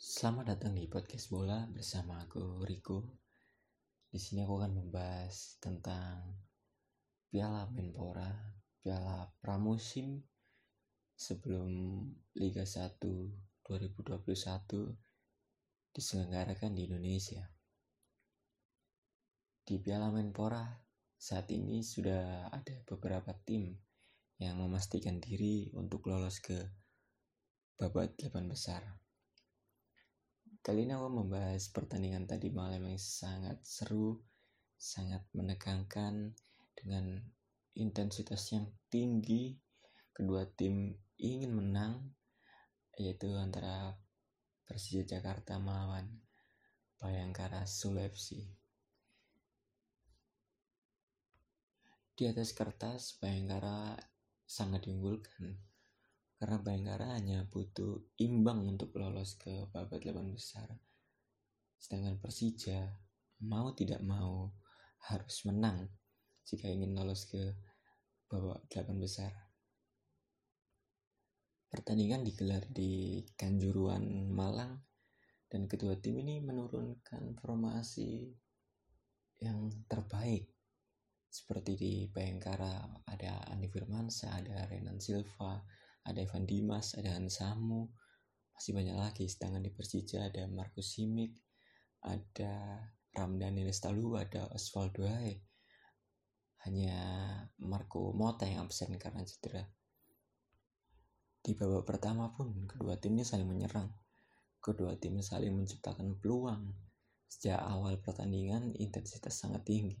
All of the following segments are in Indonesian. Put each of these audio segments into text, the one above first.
Selamat datang di podcast bola bersama aku Riko. Di sini aku akan membahas tentang Piala Menpora, Piala Pramusim sebelum Liga 1 2021 diselenggarakan di Indonesia. Di Piala Menpora saat ini sudah ada beberapa tim yang memastikan diri untuk lolos ke babak delapan besar. Kali ini aku membahas pertandingan tadi malam yang sangat seru, sangat menegangkan dengan intensitas yang tinggi. Kedua tim ingin menang, yaitu antara Persija Jakarta melawan Bayangkara FC. Di atas kertas, Bayangkara sangat diunggulkan karena Bayangkara hanya butuh imbang untuk lolos ke babak delapan besar. Sedangkan Persija mau tidak mau harus menang jika ingin lolos ke babak delapan besar. Pertandingan digelar di Kanjuruan, Malang, dan kedua tim ini menurunkan formasi yang terbaik. Seperti di Bayangkara ada Andi Firmansyah, ada Renan Silva, ada Evan Dimas, ada Hansamu, masih banyak lagi. Sedangkan di Persija ada Markus Simic, ada Ramdhani Lestalu, ada Osvaldo Hai. Hanya Marco Mota yang absen karena cedera. Di babak pertama pun kedua tim ini saling menyerang. Kedua tim saling menciptakan peluang. Sejak awal pertandingan intensitas sangat tinggi.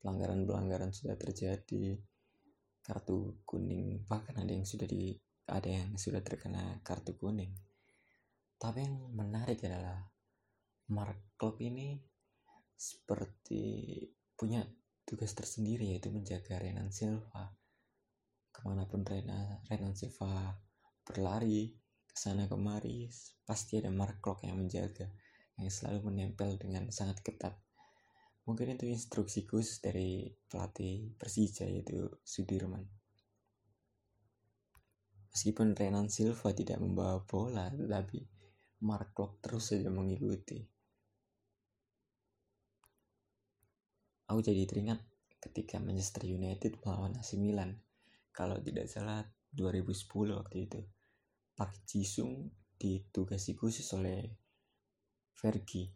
Pelanggaran-pelanggaran sudah terjadi. Kartu kuning bahkan ada yang sudah di ada yang sudah terkena kartu kuning. Tapi yang menarik adalah Mark Klopp ini seperti punya tugas tersendiri yaitu menjaga Renan Silva. Ke mana pun Renan, Renan Silva berlari ke sana kemari, pasti ada Mark Klopp yang menjaga, yang selalu menempel dengan sangat ketat. Mungkin itu instruksi khusus dari pelatih Persija yaitu Sudirman. Meskipun Renan Silva tidak membawa bola, tetapi Mark Klopp terus saja mengikuti. Aku jadi teringat ketika Manchester United melawan AC Milan. Kalau tidak salah 2010 waktu itu. Park Ji-sung ditugasi khusus oleh Fergie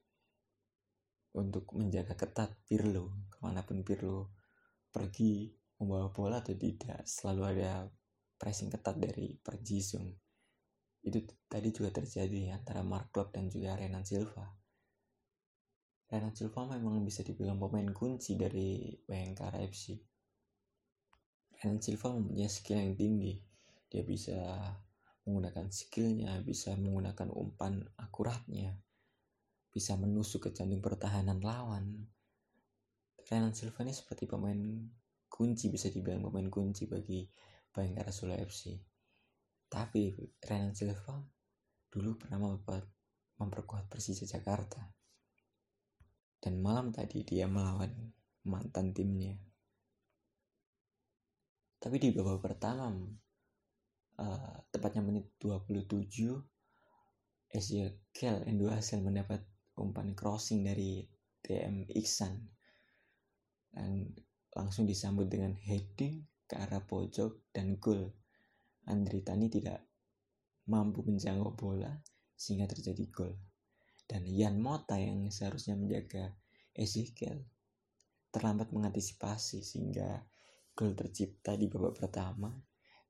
untuk menjaga ketat Pirlo. Ke mana pun Pirlo pergi membawa bola atau tidak, selalu ada pressing ketat dari Perjisung. Itu tadi juga terjadi antara Mark Klopp dan juga Renan Silva. Renan Silva memang bisa dibilang pemain kunci dari Bayangkara FC. Renan Silva mempunyai skill yang tinggi. Dia bisa menggunakan skillnya, bisa menggunakan umpan akuratnya, bisa menusuk ke jantung pertahanan lawan. Renan Silva ini seperti pemain kunci, bisa dibilang pemain kunci bagi Bayangkara Solo FC. Tapi Renan Silva dulu pernah memperkuat, memperkuat Persija Jakarta. Dan malam tadi dia melawan mantan timnya. Tapi di babak pertama, uh, tepatnya menit 27, Ezekiel Endo hasil mendapat umpan crossing dari TM Iksan. Dan langsung disambut dengan heading ke arah pojok dan gol. Andri Tani tidak mampu menjangkau bola sehingga terjadi gol. Dan Yan Mota yang seharusnya menjaga Ezekiel terlambat mengantisipasi sehingga gol tercipta di babak pertama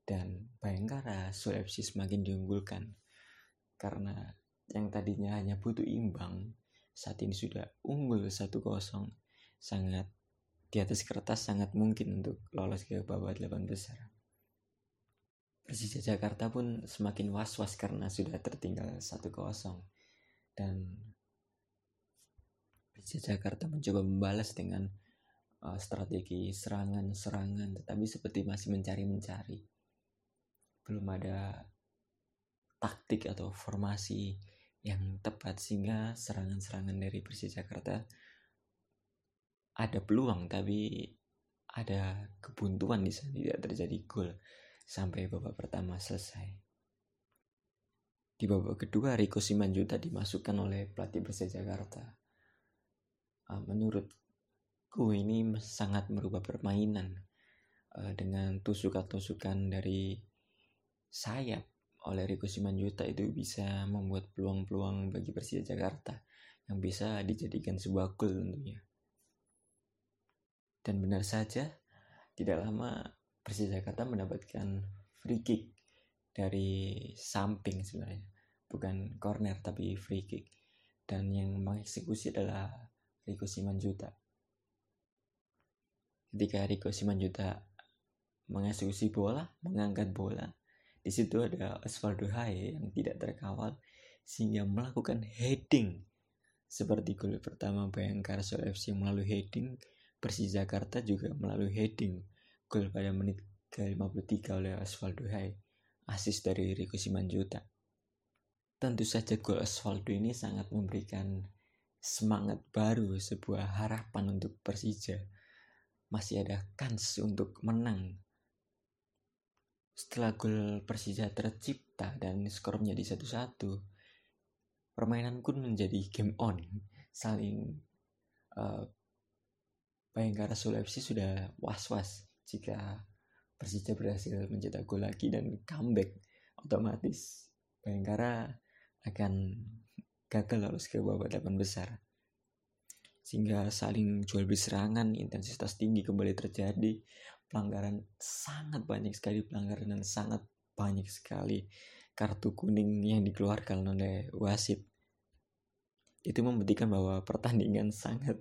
dan Bayangkara Sulawesi semakin diunggulkan karena yang tadinya hanya butuh imbang saat ini sudah unggul 1-0 sangat di atas kertas sangat mungkin untuk lolos ke babak delapan besar. Persija Jakarta pun semakin was-was karena sudah tertinggal 1-0 dan Persija Jakarta mencoba membalas dengan uh, strategi serangan-serangan tetapi seperti masih mencari-mencari. Belum ada taktik atau formasi yang tepat sehingga serangan-serangan dari Persija Jakarta ada peluang tapi ada kebuntuan di sana tidak terjadi gol sampai babak pertama selesai. Di babak kedua, Riko Simanjuta dimasukkan oleh pelatih Persija Jakarta. Uh, menurutku ini sangat merubah permainan uh, dengan tusukan-tusukan dari sayap oleh Riko Simanjuta itu bisa membuat peluang-peluang bagi Persija Jakarta yang bisa dijadikan sebuah gol tentunya. Dan benar saja, tidak lama Persija Jakarta mendapatkan free kick dari samping sebenarnya. Bukan corner tapi free kick. Dan yang mengeksekusi adalah Riko Simanjuta. Ketika Riko Simanjuta mengeksekusi bola mengangkat bola di situ ada Osvaldo Hai yang tidak terkawal sehingga melakukan heading seperti gol pertama Bayangkara Sol FC melalui heading Persija Jakarta juga melalui heading gol pada menit ke-53 oleh Osvaldo Hai asis dari Riko Simanjuta Tentu saja gol Osvaldo ini sangat memberikan semangat baru, sebuah harapan untuk Persija. Masih ada kans untuk menang. Setelah gol Persija tercipta dan skor menjadi satu-satu, permainan pun menjadi game on. Saling uh, Bayangkara Sulawesi sudah was-was jika Persija berhasil mencetak gol lagi dan comeback otomatis Bayangkara akan gagal lolos ke babak delapan besar. Sehingga saling jual beli serangan, intensitas tinggi kembali terjadi, pelanggaran sangat banyak sekali pelanggaran dan sangat banyak sekali kartu kuning yang dikeluarkan oleh wasit. Itu membuktikan bahwa pertandingan sangat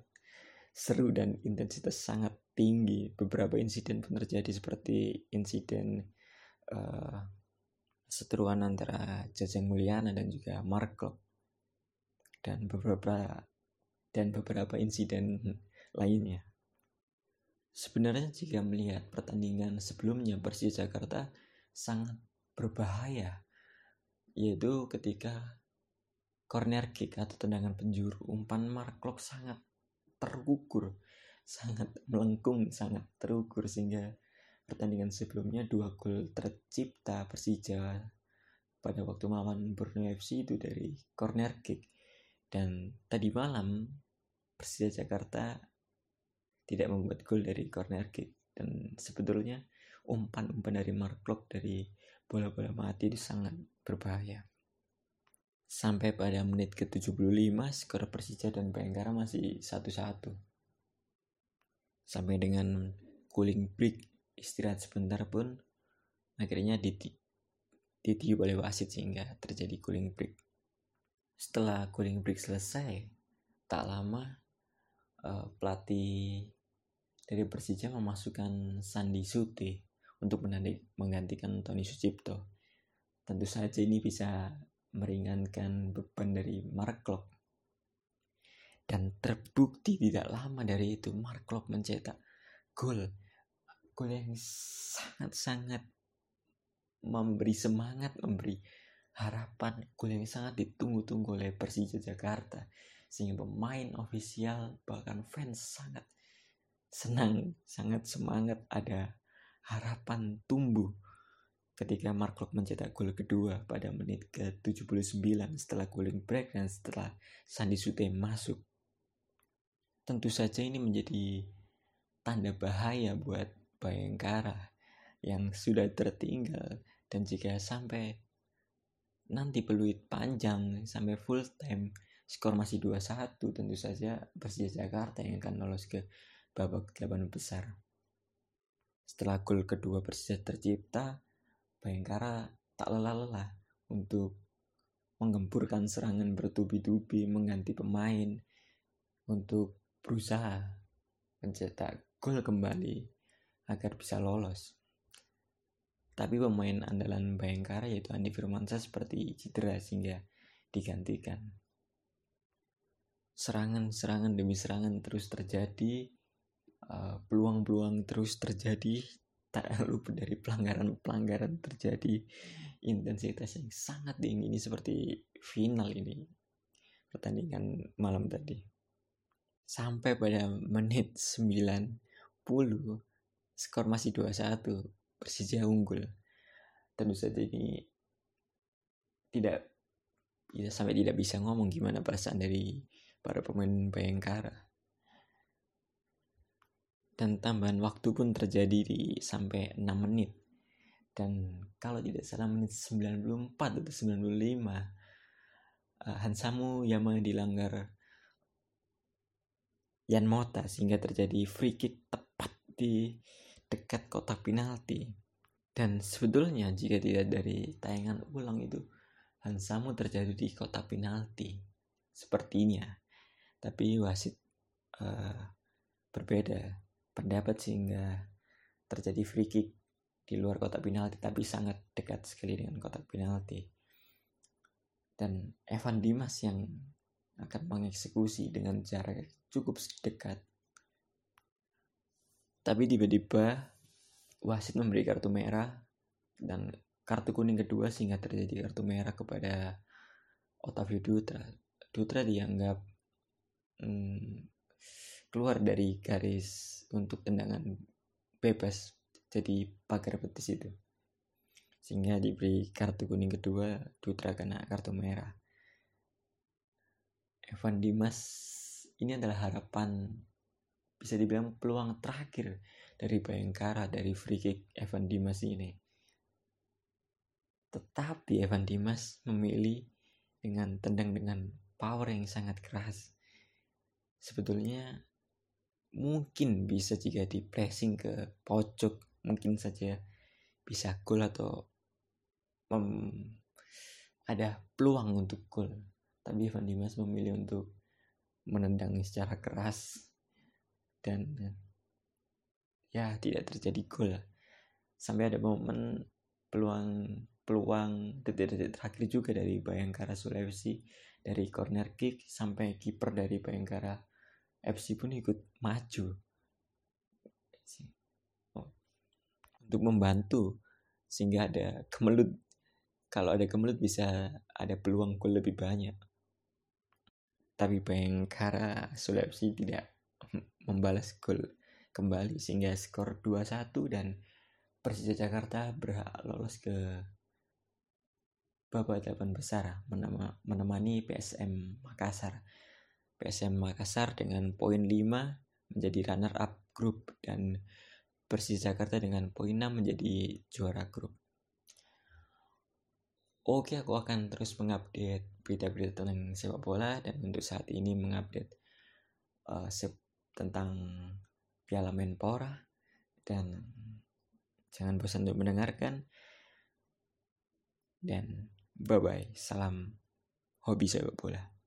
seru dan intensitas sangat tinggi. Beberapa insiden pun terjadi seperti insiden uh, seteruan antara Jajang Mulyana dan juga Mark dan beberapa dan beberapa insiden lainnya. Sebenarnya jika melihat pertandingan sebelumnya Persija Jakarta sangat berbahaya yaitu ketika corner kick atau tendangan penjuru umpan Mark sangat terukur, sangat melengkung, sangat terukur sehingga pertandingan sebelumnya dua gol tercipta Persija pada waktu melawan Borneo FC itu dari corner kick. Dan tadi malam Persija Jakarta tidak membuat gol dari corner kick. Dan sebetulnya umpan-umpan dari Mark Klok dari bola-bola mati itu sangat berbahaya sampai pada menit ke-75 skor Persija dan Bayangkara masih satu-satu sampai dengan cooling break istirahat sebentar pun akhirnya ditiup oleh wasit sehingga terjadi cooling break. Setelah cooling break selesai, tak lama uh, pelatih dari Persija memasukkan Sandi Sute untuk menggantikan Tony Sucipto. Tentu saja ini bisa meringankan beban dari Mark Klok. Dan terbukti tidak lama dari itu Mark Klok mencetak gol gol yang sangat-sangat memberi semangat, memberi harapan, gol yang sangat ditunggu-tunggu oleh Persija Jakarta. Sehingga pemain ofisial bahkan fans sangat senang, sangat semangat ada harapan tumbuh ketika Mark Klok mencetak gol kedua pada menit ke-79 setelah cooling break dan setelah Sandi Sute masuk. Tentu saja ini menjadi tanda bahaya buat Bayangkara yang sudah tertinggal dan jika sampai nanti peluit panjang sampai full time skor masih 2-1 tentu saja Persija Jakarta yang akan lolos ke babak delapan besar. Setelah gol kedua Persija tercipta, Bayangkara tak lelah-lelah untuk menggempurkan serangan bertubi-tubi, mengganti pemain untuk berusaha mencetak gol kembali agar bisa lolos. Tapi pemain andalan Bayangkara yaitu Andi Firmansyah seperti cedera sehingga digantikan. Serangan-serangan demi serangan terus terjadi, uh, peluang-peluang terus terjadi, tak lupa dari pelanggaran-pelanggaran terjadi, intensitas yang sangat tinggi ini seperti final ini pertandingan malam tadi. Sampai pada menit 90 skor masih 2-1 Persija unggul. Tentu saja ini tidak ya sampai tidak bisa ngomong gimana perasaan dari para pemain Bayangkara dan tambahan waktu pun terjadi di sampai 6 menit. Dan kalau tidak salah menit 94 atau 95 uh, Hansamu Yama dilanggar Yan Mota sehingga terjadi free kick tepat di dekat kotak penalti. Dan sebetulnya jika tidak dari tayangan ulang itu Hansamu terjadi di kotak penalti sepertinya. Tapi wasit uh, berbeda pendapat sehingga terjadi free kick di luar kotak penalti tapi sangat dekat sekali dengan kotak penalti. Dan Evan Dimas yang akan mengeksekusi dengan jarak cukup dekat. Tapi tiba-tiba wasit memberi kartu merah dan kartu kuning kedua sehingga terjadi kartu merah kepada Otavio Dutra. Dutra dianggap hmm, keluar dari garis untuk tendangan bebas jadi pagar betis itu. Sehingga diberi kartu kuning kedua Dutra kena kartu merah. Evan Dimas ini adalah harapan bisa dibilang peluang terakhir dari Bayangkara dari free kick Evan Dimas ini. Tetapi Evan Dimas memilih dengan tendang dengan power yang sangat keras. Sebetulnya mungkin bisa jika di pressing ke pojok mungkin saja bisa gol atau mem, ada peluang untuk gol. Tapi Van Dimas memilih untuk menendang secara keras dan ya tidak terjadi gol. Sampai ada momen peluang peluang detik-detik terakhir juga dari Bayangkara Sulawesi dari corner kick sampai kiper dari Bayangkara FC pun ikut maju. Untuk membantu sehingga ada kemelut. Kalau ada kemelut bisa ada peluang gol lebih banyak. Tapi Bayangkara Sulawesi tidak membalas gol kembali sehingga skor 2-1 dan Persija Jakarta berhak lolos ke babak delapan besar menemani PSM Makassar PSM Makassar dengan poin 5 menjadi runner up grup dan Persija Jakarta dengan poin 6 menjadi juara grup. Oke, aku akan terus mengupdate berita-berita tentang sepak bola dan untuk saat ini mengupdate uh, tentang Piala Menpora. Dan jangan bosan untuk mendengarkan. Dan bye bye salam hobi sepak bola